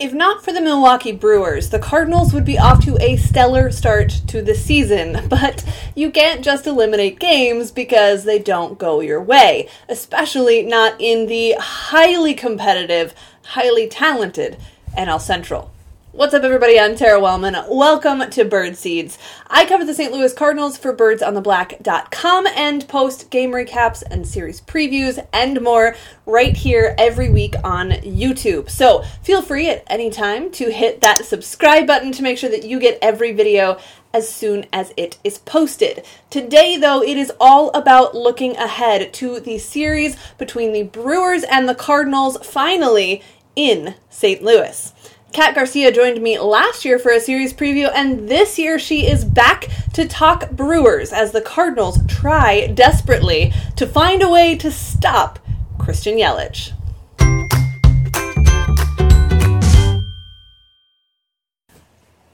If not for the Milwaukee Brewers, the Cardinals would be off to a stellar start to the season, but you can't just eliminate games because they don't go your way, especially not in the highly competitive, highly talented NL Central. What's up, everybody? I'm Tara Wellman. Welcome to Bird Seeds. I cover the St. Louis Cardinals for birdsontheblack.com and post game recaps and series previews and more right here every week on YouTube. So feel free at any time to hit that subscribe button to make sure that you get every video as soon as it is posted. Today, though, it is all about looking ahead to the series between the Brewers and the Cardinals finally in St. Louis. Kat Garcia joined me last year for a series preview, and this year she is back to talk Brewers as the Cardinals try desperately to find a way to stop Christian Yelich.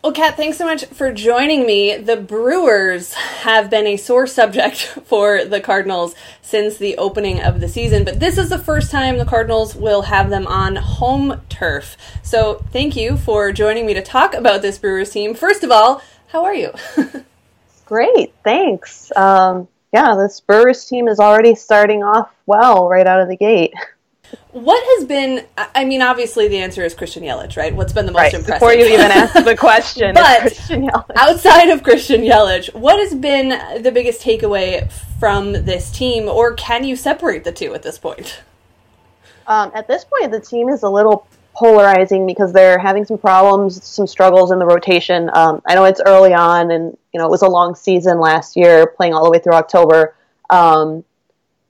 Well, Kat, thanks so much for joining me. The Brewers have been a sore subject for the Cardinals since the opening of the season, but this is the first time the Cardinals will have them on home turf. So, thank you for joining me to talk about this Brewers team. First of all, how are you? Great, thanks. Um, yeah, this Brewers team is already starting off well right out of the gate. What has been? I mean, obviously the answer is Christian Yelich, right? What's been the most right, impressive? Before you even ask the question, but outside of Christian Yelich, what has been the biggest takeaway from this team, or can you separate the two at this point? Um, at this point, the team is a little polarizing because they're having some problems, some struggles in the rotation. Um, I know it's early on, and you know it was a long season last year, playing all the way through October. Um,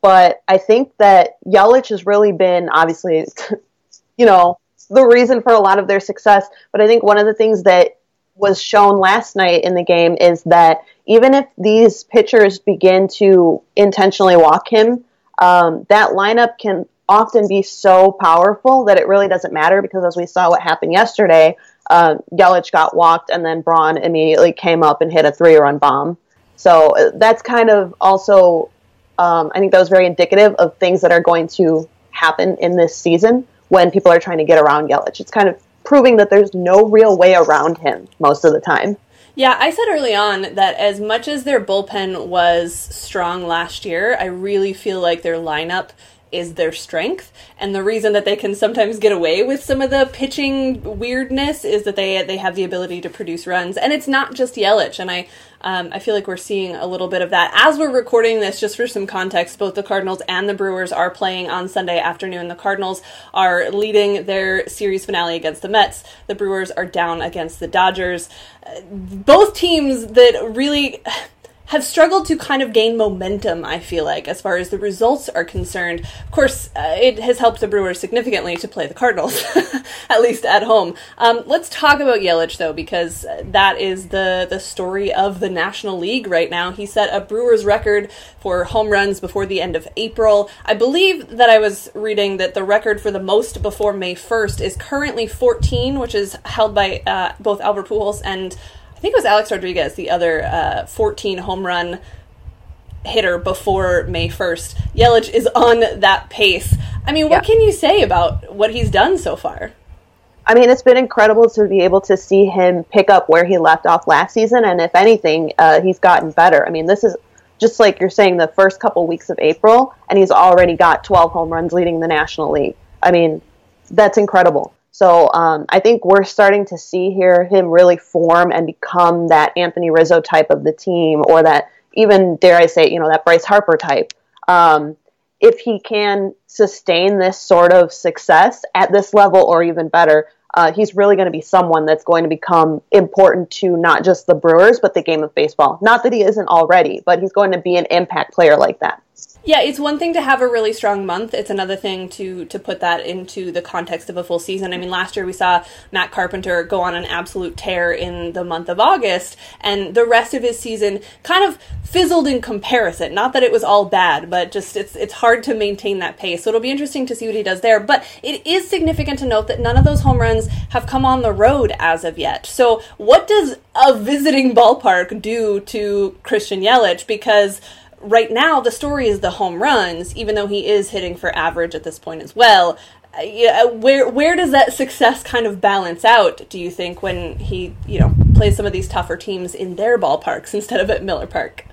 but I think that Yelich has really been obviously, you know, the reason for a lot of their success. But I think one of the things that was shown last night in the game is that even if these pitchers begin to intentionally walk him, um, that lineup can often be so powerful that it really doesn't matter because as we saw what happened yesterday, uh, Yelich got walked and then Braun immediately came up and hit a three run bomb. So uh, that's kind of also um, I think that was very indicative of things that are going to happen in this season when people are trying to get around Yelich. It's kind of proving that there's no real way around him most of the time. Yeah, I said early on that as much as their bullpen was strong last year, I really feel like their lineup is their strength and the reason that they can sometimes get away with some of the pitching weirdness is that they they have the ability to produce runs. And it's not just Yelich and I um, I feel like we're seeing a little bit of that. As we're recording this just for some context both the Cardinals and the Brewers are playing on Sunday afternoon. The Cardinals are leading their series finale against the Mets. The Brewers are down against the Dodgers. Uh, both teams that really have struggled to kind of gain momentum, I feel like, as far as the results are concerned. Of course, uh, it has helped the Brewers significantly to play the Cardinals, at least at home. Um, let's talk about Yelich, though, because that is the, the story of the National League right now. He set a Brewers record for home runs before the end of April. I believe that I was reading that the record for the most before May 1st is currently 14, which is held by uh, both Albert Pujols and think it was Alex Rodriguez, the other uh, 14 home run hitter before May 1st. Yelich is on that pace. I mean, what yeah. can you say about what he's done so far? I mean, it's been incredible to be able to see him pick up where he left off last season, and if anything, uh, he's gotten better. I mean, this is just like you're saying, the first couple weeks of April, and he's already got 12 home runs leading the National League. I mean, that's incredible. So um, I think we're starting to see here him really form and become that Anthony Rizzo type of the team, or that even dare I say, you know, that Bryce Harper type. Um, if he can sustain this sort of success at this level, or even better, uh, he's really going to be someone that's going to become important to not just the Brewers, but the game of baseball. Not that he isn't already, but he's going to be an impact player like that. Yeah, it's one thing to have a really strong month. It's another thing to to put that into the context of a full season. I mean, last year we saw Matt Carpenter go on an absolute tear in the month of August, and the rest of his season kind of fizzled in comparison. Not that it was all bad, but just it's it's hard to maintain that pace. So it'll be interesting to see what he does there. But it is significant to note that none of those home runs have come on the road as of yet. So what does a visiting ballpark do to Christian Yelich? Because right now the story is the home runs, even though he is hitting for average at this point as well. yeah, where where does that success kind of balance out? Do you think when he you know plays some of these tougher teams in their ballparks instead of at Miller Park?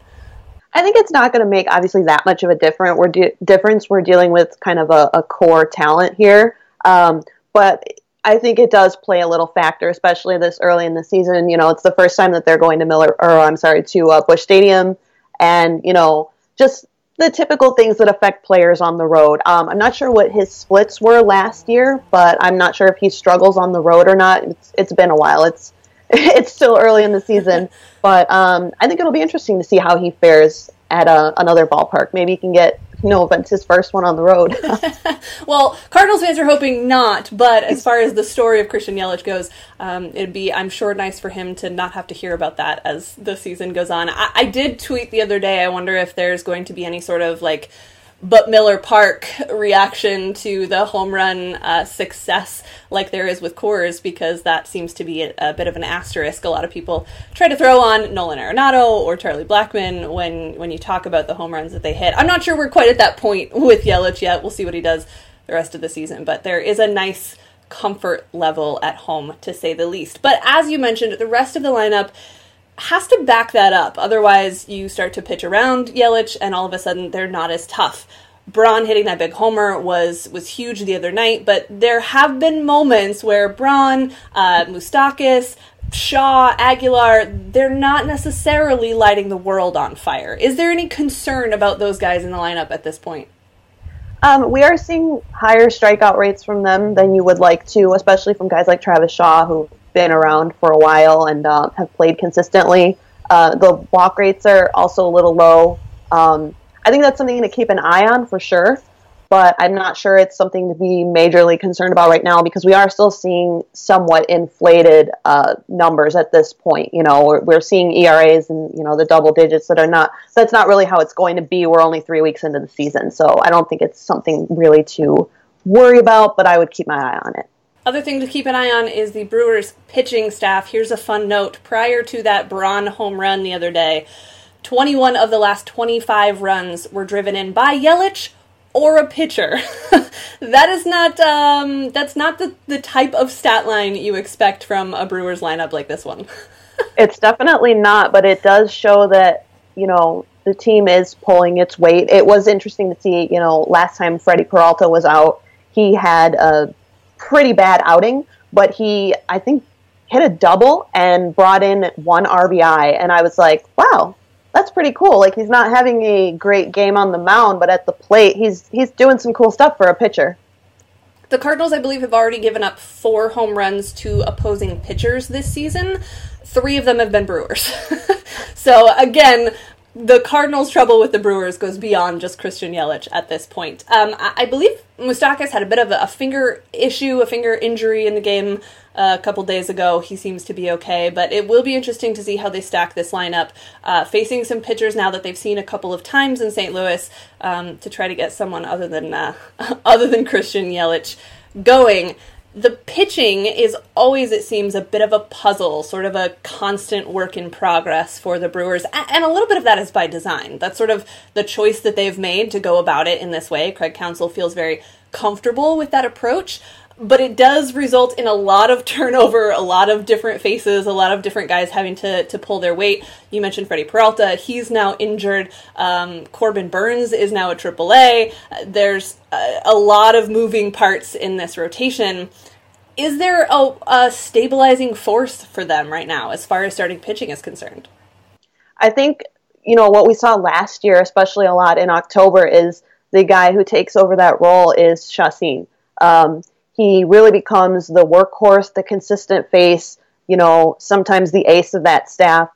I think it's not going to make obviously that much of a different we're de- difference. We're dealing with kind of a, a core talent here, um, but I think it does play a little factor, especially this early in the season. You know, it's the first time that they're going to Miller, or I'm sorry, to uh, Busch Stadium, and you know, just the typical things that affect players on the road. Um, I'm not sure what his splits were last year, but I'm not sure if he struggles on the road or not. It's, it's been a while. It's it's still early in the season, but um, I think it'll be interesting to see how he fares at a, uh, another ballpark. Maybe he can get no offense, his first one on the road. well, Cardinals fans are hoping not, but as far as the story of Christian Yelich goes, um, it'd be, I'm sure, nice for him to not have to hear about that as the season goes on. I, I did tweet the other day, I wonder if there's going to be any sort of like but Miller Park reaction to the home run uh, success like there is with Coors because that seems to be a, a, bit of an asterisk. A lot of people try to throw on Nolan Arenado or Charlie Blackmon when when you talk about the home runs that they hit. I'm not sure we're quite at that point with Yelich yet. We'll see what he does the rest of the season, but there is a nice comfort level at home to say the least. But as you mentioned, the rest of the lineup has to back that up. Otherwise, you start to pitch around Yelich, and all of a sudden they're not as tough. Braun hitting that big homer was was huge the other night, but there have been moments where Braun, uh, Moustakas, Shaw, Aguilar, they're not necessarily lighting the world on fire. Is there any concern about those guys in the lineup at this point? Um, we are seeing higher strikeout rates from them than you would like to, especially from guys like Travis Shaw, who been around for a while and uh, have played consistently. Uh, the walk rates are also a little low. Um, I think that's something to keep an eye on for sure, but I'm not sure it's something to be majorly concerned about right now because we are still seeing somewhat inflated uh, numbers at this point. You know, we're, we're seeing ERAs and you know the double digits that are not. That's not really how it's going to be. We're only three weeks into the season, so I don't think it's something really to worry about. But I would keep my eye on it. Other thing to keep an eye on is the Brewers pitching staff. Here's a fun note. Prior to that Braun home run the other day, 21 of the last 25 runs were driven in by Yelich or a pitcher. that is not um, that's not the, the type of stat line you expect from a Brewers lineup like this one. it's definitely not, but it does show that, you know, the team is pulling its weight. It was interesting to see, you know, last time Freddie Peralta was out, he had a pretty bad outing, but he, I think, hit a double and brought in one RBI. And I was like, wow, that's pretty cool. Like he's not having a great game on the mound, but at the plate, he's he's doing some cool stuff for a pitcher. The Cardinals, I believe, have already given up four home runs to opposing pitchers this season. Three of them have been Brewers. so again, the Cardinals' trouble with the Brewers goes beyond just Christian Yelich at this point. Um, I, I, believe Moustakas had a bit of a, a, finger issue, a finger injury in the game uh, a couple days ago. He seems to be okay, but it will be interesting to see how they stack this lineup, uh, facing some pitchers now that they've seen a couple of times in St. Louis um, to try to get someone other than uh, other than Christian Yelich going the pitching is always, it seems, a bit of a puzzle, sort of a constant work in progress for the Brewers. And a little bit of that is by design. That's sort of the choice that they've made to go about it in this way. Craig Counsell feels very comfortable with that approach but it does result in a lot of turnover, a lot of different faces, a lot of different guys having to, to pull their weight. You mentioned Freddie Peralta. He's now injured. Um, Corbin Burnes is now at AAA. Uh, there's a, a, lot of moving parts in this rotation. Is there a, a stabilizing force for them right now as far as starting pitching is concerned? I think, you know, what we saw last year, especially a lot in October, is the guy who takes over that role is Chacin. Um, he really becomes the workhorse, the consistent face, you know, sometimes the ace of that staff.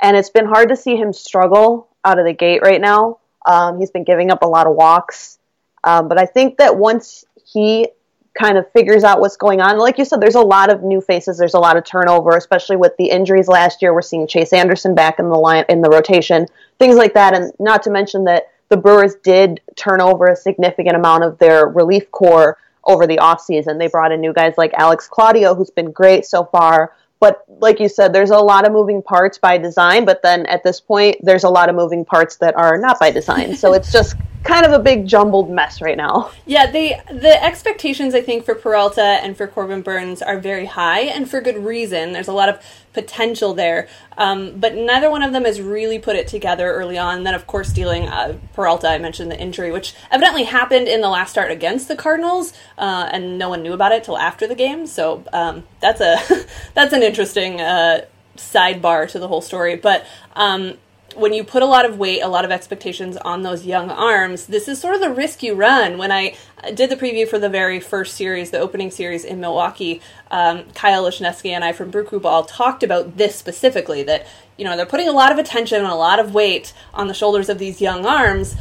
And it's been hard to see him struggle out of the gate right now. Um, he's been giving up a lot of walks. Um, but I think that once he kind of figures out what's going on, like you said, there's a lot of new faces. There's a lot of turnover, especially with the injuries last year. We're seeing Chase Anderson back in the line in the rotation, things like that. And not to mention that the Brewers did turn over a significant amount of their relief corps over the offseason. They brought in new guys like Alex Claudio, who's been great so far. But like you said, there's a lot of moving parts by design, but then at this point, there's a lot of moving parts that are not by design. So it's just kind of a big jumbled mess right now. Yeah, they the expectations I think for Peralta and for Corbin Burnes are very high, and for good reason. There's a lot of potential there, um, but neither one of them has really put it together early on. Then, of course, dealing uh, Peralta, I mentioned the injury, which evidently happened in the last start against the Cardinals, uh, and no one knew about it till after the game. So um, that's a that's an interesting uh, sidebar to the whole story, but. Um, when you put a lot of weight, a lot of expectations on those young arms, this is sort of the risk you run. When I did the preview for the very first series, the opening series in Milwaukee, um, Kyle Lesniewski and I from Brew Ball talked about this specifically that, you know, they're putting a lot of attention and a lot of weight on the shoulders of these young arms,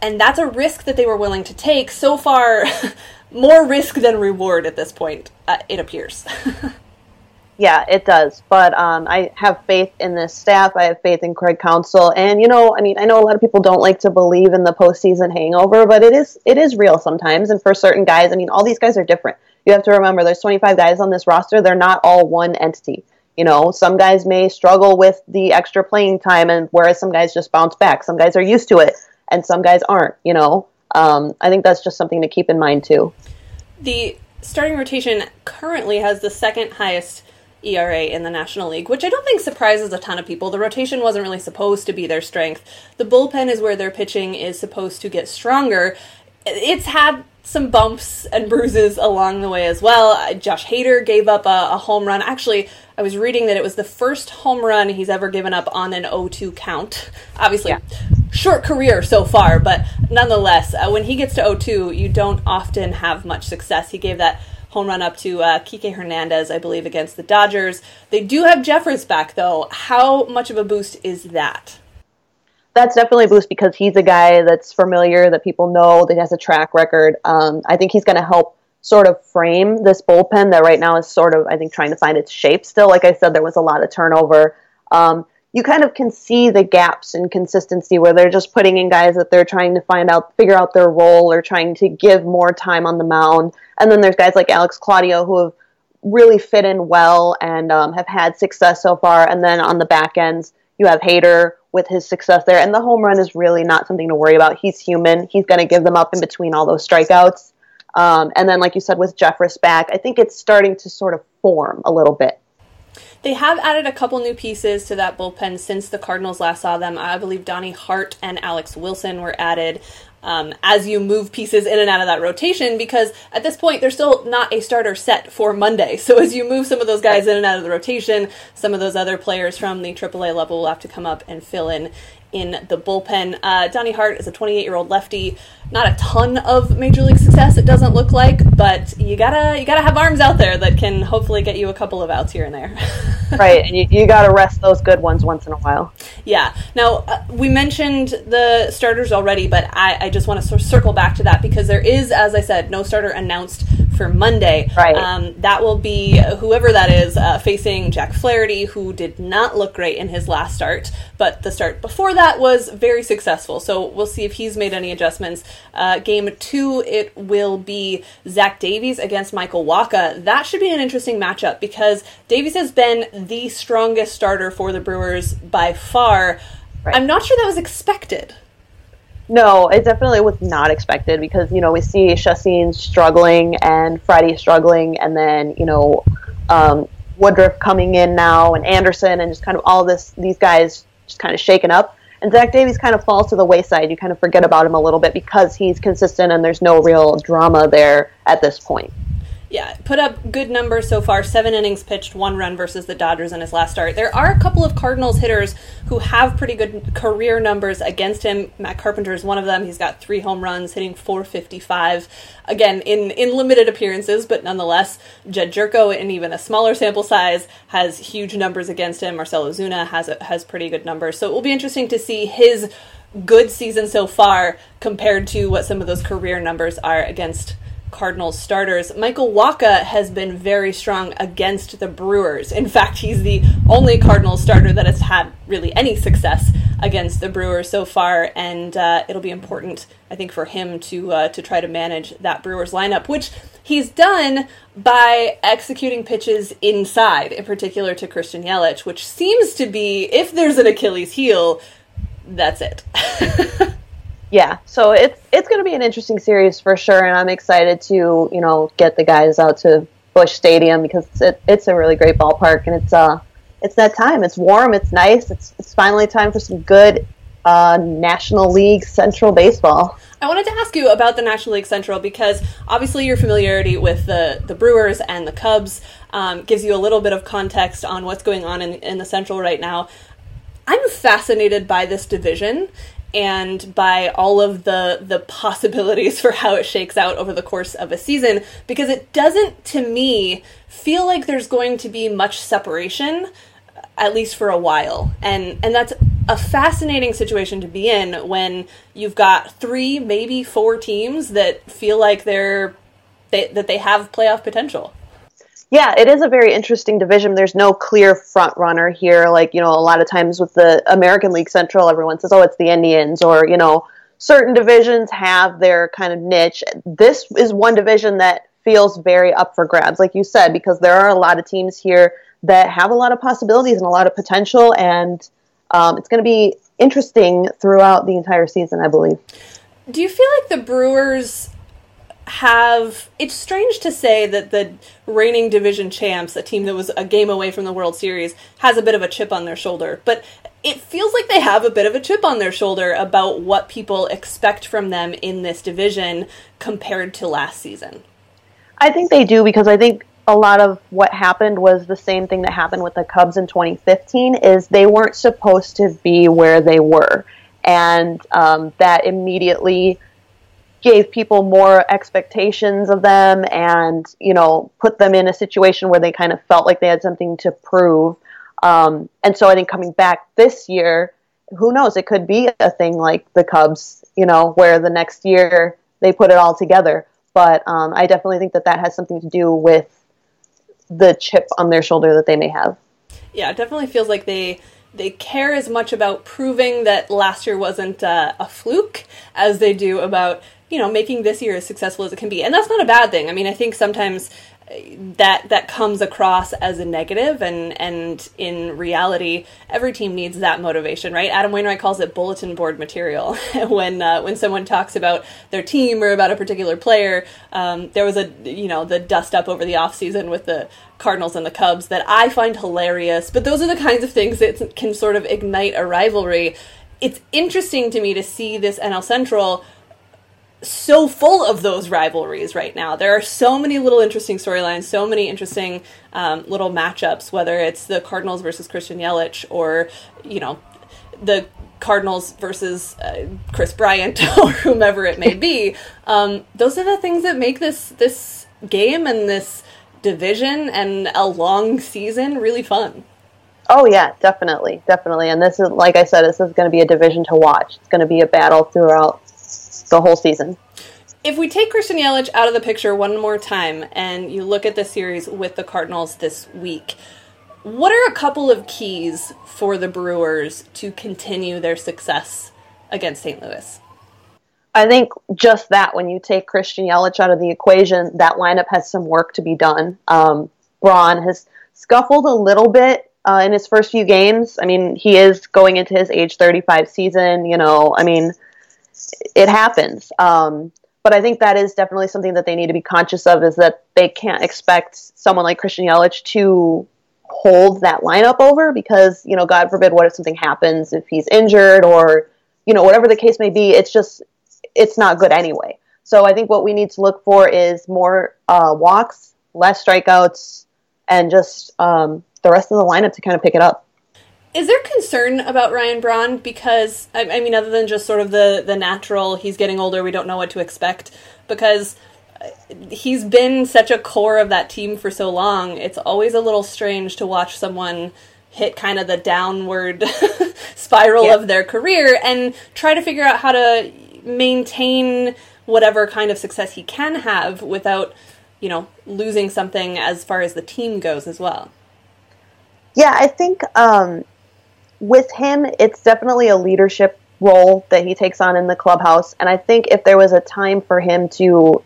and that's a risk that they were willing to take. So far, more risk than reward at this point, uh, it appears. Yeah, it does. But um, I have faith in this staff. I have faith in Craig Counsell, and you know, I mean, I know a lot of people don't like to believe in the postseason hangover, but it is it is real sometimes. And for certain guys, I mean, all these guys are different. You have to remember, there's 25 guys on this roster. They're not all one entity. You know, some guys may struggle with the extra playing time, and whereas some guys just bounce back. Some guys are used to it, and some guys aren't. You know, um, I think that's just something to keep in mind too. The starting rotation currently has the second highest ERA in the National League, which I don't think surprises a ton of people. The rotation wasn't really supposed to be their strength. The bullpen is where their pitching is supposed to get stronger. It's had some bumps and bruises along the way as well. Josh Hader gave up a, a, home run. Actually, I was reading that it was the first home run he's ever given up on an 0-2 count. Obviously, yeah. short career so far, but nonetheless, uh, when he gets to 0-2, you don't often have much success. He gave that home run up to uh, Kike Hernandez, I believe, against the Dodgers. They do have Jeffress back, though. How much of a boost is that? That's definitely a boost because he's a guy that's familiar, that people know, that has a track record. Um, I think he's going to help sort of frame this bullpen that right now is sort of, I think, trying to find its shape still. Like I said, there was a lot of turnover. Um, you kind of can see the gaps in consistency where they're just putting in guys that they're trying to find out, figure out their role or trying to give more time on the mound. And then there's guys like Alex Claudio who have really fit in well and um, have had success so far. And then on the back ends, you have Hader with his success there. And the home run is really not something to worry about. He's human. He's going to give them up in between all those strikeouts. Um, and then, like you said, with Jeffress back, I think it's starting to sort of form a little bit. They have added a couple new pieces to that bullpen since the Cardinals last saw them. I believe Donnie Hart and Alex Wilson were added um, as you move pieces in and out of that rotation because at this point they're still not a starter set for Monday. So as you move some of those guys in and out of the rotation, some of those other players from the AAA level will have to come up and fill in in the bullpen. Uh, Donnie Hart is a 28 year old lefty. Not a ton of major league success, it doesn't look like, but you gotta you gotta have arms out there that can hopefully get you a couple of outs here and there. right, and you, you gotta rest those good ones once in a while. Yeah. Now uh, we mentioned the starters already, but I, I just want to sort of circle back to that because there is, as I said, no starter announced for Monday. Right. Um, that will be whoever that is uh, facing Jack Flaherty, who did not look great in his last start, but the start before that was very successful. So we'll see if he's made any adjustments. Uh, game two, it will be Zach Davies against Michael Wacha. That should be an interesting matchup because Davies has been the strongest starter for the Brewers by far. Right. I'm not sure that was expected. No, it definitely was not expected because you know we see Chacin struggling and Freddie struggling, and then you know um, Woodruff coming in now, and Anderson, and just kind of all this these guys just kind of shaken up. And Zach Davies kind of falls to the wayside. You kind of forget about him a little bit because he's consistent and there's no real drama there at this point. Yeah, put up good numbers so far. Seven innings pitched, one run versus the Dodgers in his last start. There are a couple of Cardinals hitters who have pretty good career numbers against him. Matt Carpenter is one of them. He's got three home runs, hitting 455. Again, in, in limited appearances, but nonetheless, Jedd Gyorko, in even a smaller sample size, has huge numbers against him. Marcell Ozuna has a, has pretty good numbers. So it will be interesting to see his good season so far compared to what some of those career numbers are against Cardinals starters. Michael Wacha has been very strong against the Brewers. In fact, he's the only Cardinals starter that has had really any success against the Brewers so far, and uh, it'll be important, I think, for him to uh, to try to manage that Brewers lineup, which he's done by executing pitches inside, in particular to Christian Yelich, which seems to be, if there's an Achilles heel, that's it. Yeah, so it's it's going to be an interesting series for sure, and I'm excited to you know get the guys out to Busch Stadium because it, it's a really great ballpark, and it's uh it's that time. It's warm, it's nice. It's it's finally time for some good uh, National League Central baseball. I wanted to ask you about the National League Central because obviously your familiarity with the, the Brewers and the Cubs um, gives you a little bit of context on what's going on in, in the Central right now. I'm fascinated by this division and by all of the the possibilities for how it shakes out over the course of a season because it doesn't to me feel like there's going to be much separation at least for a while. And and that's a fascinating situation to be in when you've got three, maybe four teams that feel like they're they, that they have playoff potential. Yeah, it is a very interesting division. There's no clear front runner here. Like, you know, a lot of times with the American League Central, everyone says, oh, it's the Indians, or, you know, certain divisions have their kind of niche. This is one division that feels very up for grabs, like you said, because there are a lot of teams here that have a lot of possibilities and a lot of potential, and um, it's going to be interesting throughout the entire season, I believe. Do you feel like the Brewers have it's strange to say that the reigning division champs, a team that was a game away from the World Series, has a bit of a chip on their shoulder, but it feels like they have a bit of a chip on their shoulder about what people expect from them in this division compared to last season. I think they do because I think a lot of what happened was the same thing that happened with the Cubs in 2015 is they weren't supposed to be where they were. And um, that immediately gave people more expectations of them and, you know, put them in a situation where they kind of felt like they had something to prove. Um, and so I think coming back this year, who knows, it could be a thing like the Cubs, you know, where the next year they put it all together. But um, I definitely think that that has something to do with the chip on their shoulder that they may have. Yeah, it definitely feels like they they care as much about proving that last year wasn't uh, a fluke as they do about you know making this year as successful as it can be. And that's not a bad thing. I mean i think sometimes that that comes across as a negative and and in reality every team needs that motivation right? Adam wainwright calls it bulletin board material. When uh, when someone talks about their team or about a particular player um, there was a you know the dust up over the offseason with the cardinals and the cubs that i find hilarious. But those are the kinds of things that can sort of ignite a rivalry. It's interesting to me to see this nl central so full of those rivalries right now. There are so many little interesting storylines, so many interesting um, little matchups, whether it's the Cardinals versus Christian Yelich or, you know, the Cardinals versus uh, Kris Bryant or whomever it may be. Um, those are the things that make this this game and this division and a long season really fun. Oh yeah, definitely, definitely. And this is like I said, this is going to be a division to watch. It's going to be a battle throughout the whole season. If we take Christian Yelich out of the picture one more time and you look at the series with the Cardinals this week, what are a couple of keys for the Brewers to continue their success against St. Louis? I think just that when you take Christian Yelich out of the equation, that lineup has some work to be done. Um, Braun has scuffled a little bit uh, in his first few games. I mean, he is going into his age 35 season. You know, I mean, it happens. Um, but I think that is definitely something that they need to be conscious of is that they can't expect someone like Christian Yelich to hold that lineup over because, you know, God forbid, what if something happens if he's injured or, you know, whatever the case may be, it's just, it's not good anyway. So I think what we need to look for is more uh, walks, less strikeouts, and just um, the rest of the lineup to kind of pick it up. Is there concern about Ryan Braun? Because I, I, mean, other than just sort of the the natural, he's getting older, we don't know what to expect. Because uh, he's been such a core of that team for so long, it's always a little strange to watch someone hit kind of the downward spiral yeah. of their career and try to figure out how to maintain whatever kind of success he can have without, you know, losing something as far as the team goes as well. Yeah, I think um, with him, it's definitely a leadership role that he takes on in the clubhouse. And I think if there was a time for him to,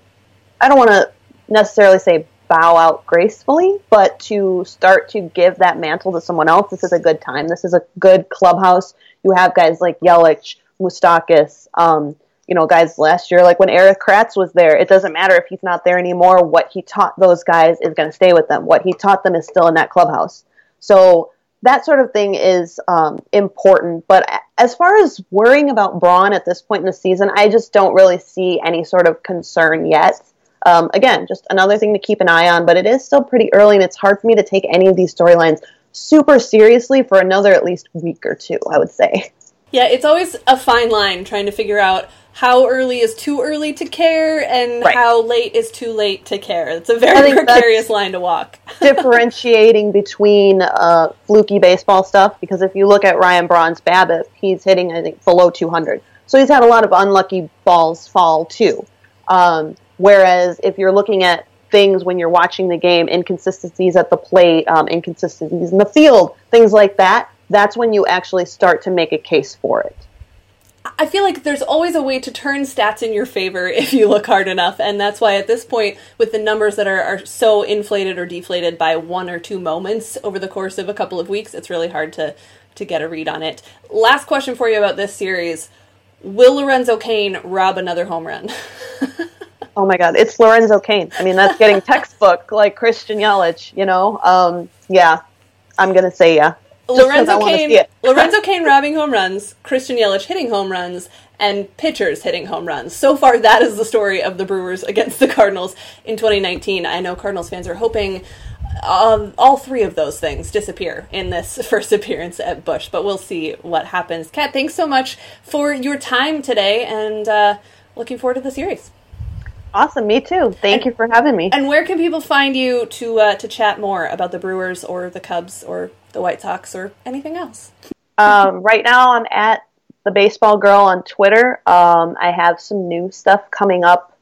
I don't want to necessarily say bow out gracefully, but to start to give that mantle to someone else, this is a good time. This is a good clubhouse. You have guys like Yelich, Moustakas, um, you know, guys last year, like when Erik Kratz was there, it doesn't matter if he's not there anymore. What he taught those guys is going to stay with them. What he taught them is still in that clubhouse. So that sort of thing is um, important. But as far as worrying about Braun at this point in the season, I just don't really see any sort of concern yet. Um, again, just another thing to keep an eye on, but it is still pretty early, and it's hard for me to take any of these storylines super seriously for another at least week or two, I would say. Yeah, it's always a fine line trying to figure out how early is too early to care and right. how late is too late to care. It's a very precarious line to walk. differentiating between uh, fluky baseball stuff because if you look at Ryan Braun's BABIP, he's hitting I think below 200. So he's had a lot of unlucky balls fall too. Um, whereas if you're looking at things when you're watching the game, inconsistencies at the plate, um, inconsistencies in the field, things like that, that's when you actually start to make a case for it. I feel like there's always a way to turn stats in your favor if you look hard enough, and that's why at this point, with the numbers that are, are so inflated or deflated by one or two moments over the course of a couple of weeks, it's really hard to to get a read on it. Last question for you about this series: Will Lorenzo Cain rob another home run? oh my God, it's Lorenzo Cain. I mean, that's getting textbook like Christian Yelich. You know, um, yeah, I'm gonna say yeah. Lorenzo Cain, Lorenzo Cain robbing home runs, Christian Yelich hitting home runs, and pitchers hitting home runs. So far, that is the story of the Brewers against the Cardinals in 2019. I know Cardinals fans are hoping um, all three of those things disappear in this first appearance at Busch, but we'll see what happens. Kat, thanks so much for your time today, and uh, looking forward to the series. Awesome, me too. Thank and, you for having me. And where can people find you to uh, to chat more about the Brewers or the Cubs or the White Sox or anything else? Um, right now, I'm at the Baseball Girl on Twitter. Um, I have some new stuff coming up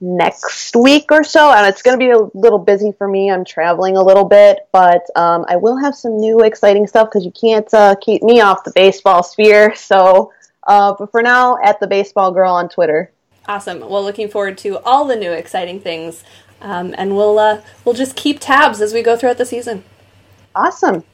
next week or so, and it's going to be a little busy for me. I'm traveling a little bit, but um, I will have some new exciting stuff because you can't uh, keep me off the baseball sphere. So, uh, but for now, at the Baseball Girl on Twitter. Awesome. Well, looking forward to all the new exciting things, um, and we'll uh, we'll just keep tabs as we go throughout the season. Awesome.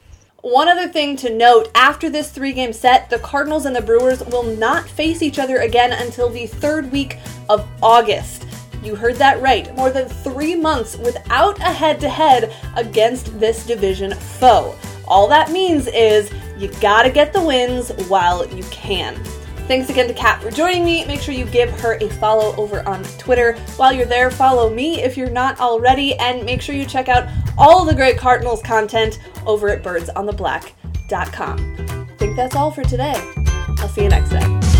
One other thing to note after this three game set, the Cardinals and the Brewers will not face each other again until the third week of August. You heard that right. More than three months without a head to head against this division foe. All that means is you gotta get the wins while you can. Thanks again to Kat for joining me. Make sure you give her a follow over on Twitter. While you're there, follow me if you're not already, and make sure you check out all the great Cardinals content over at birdsontheblack.com. I think that's all for today. I'll see you next time.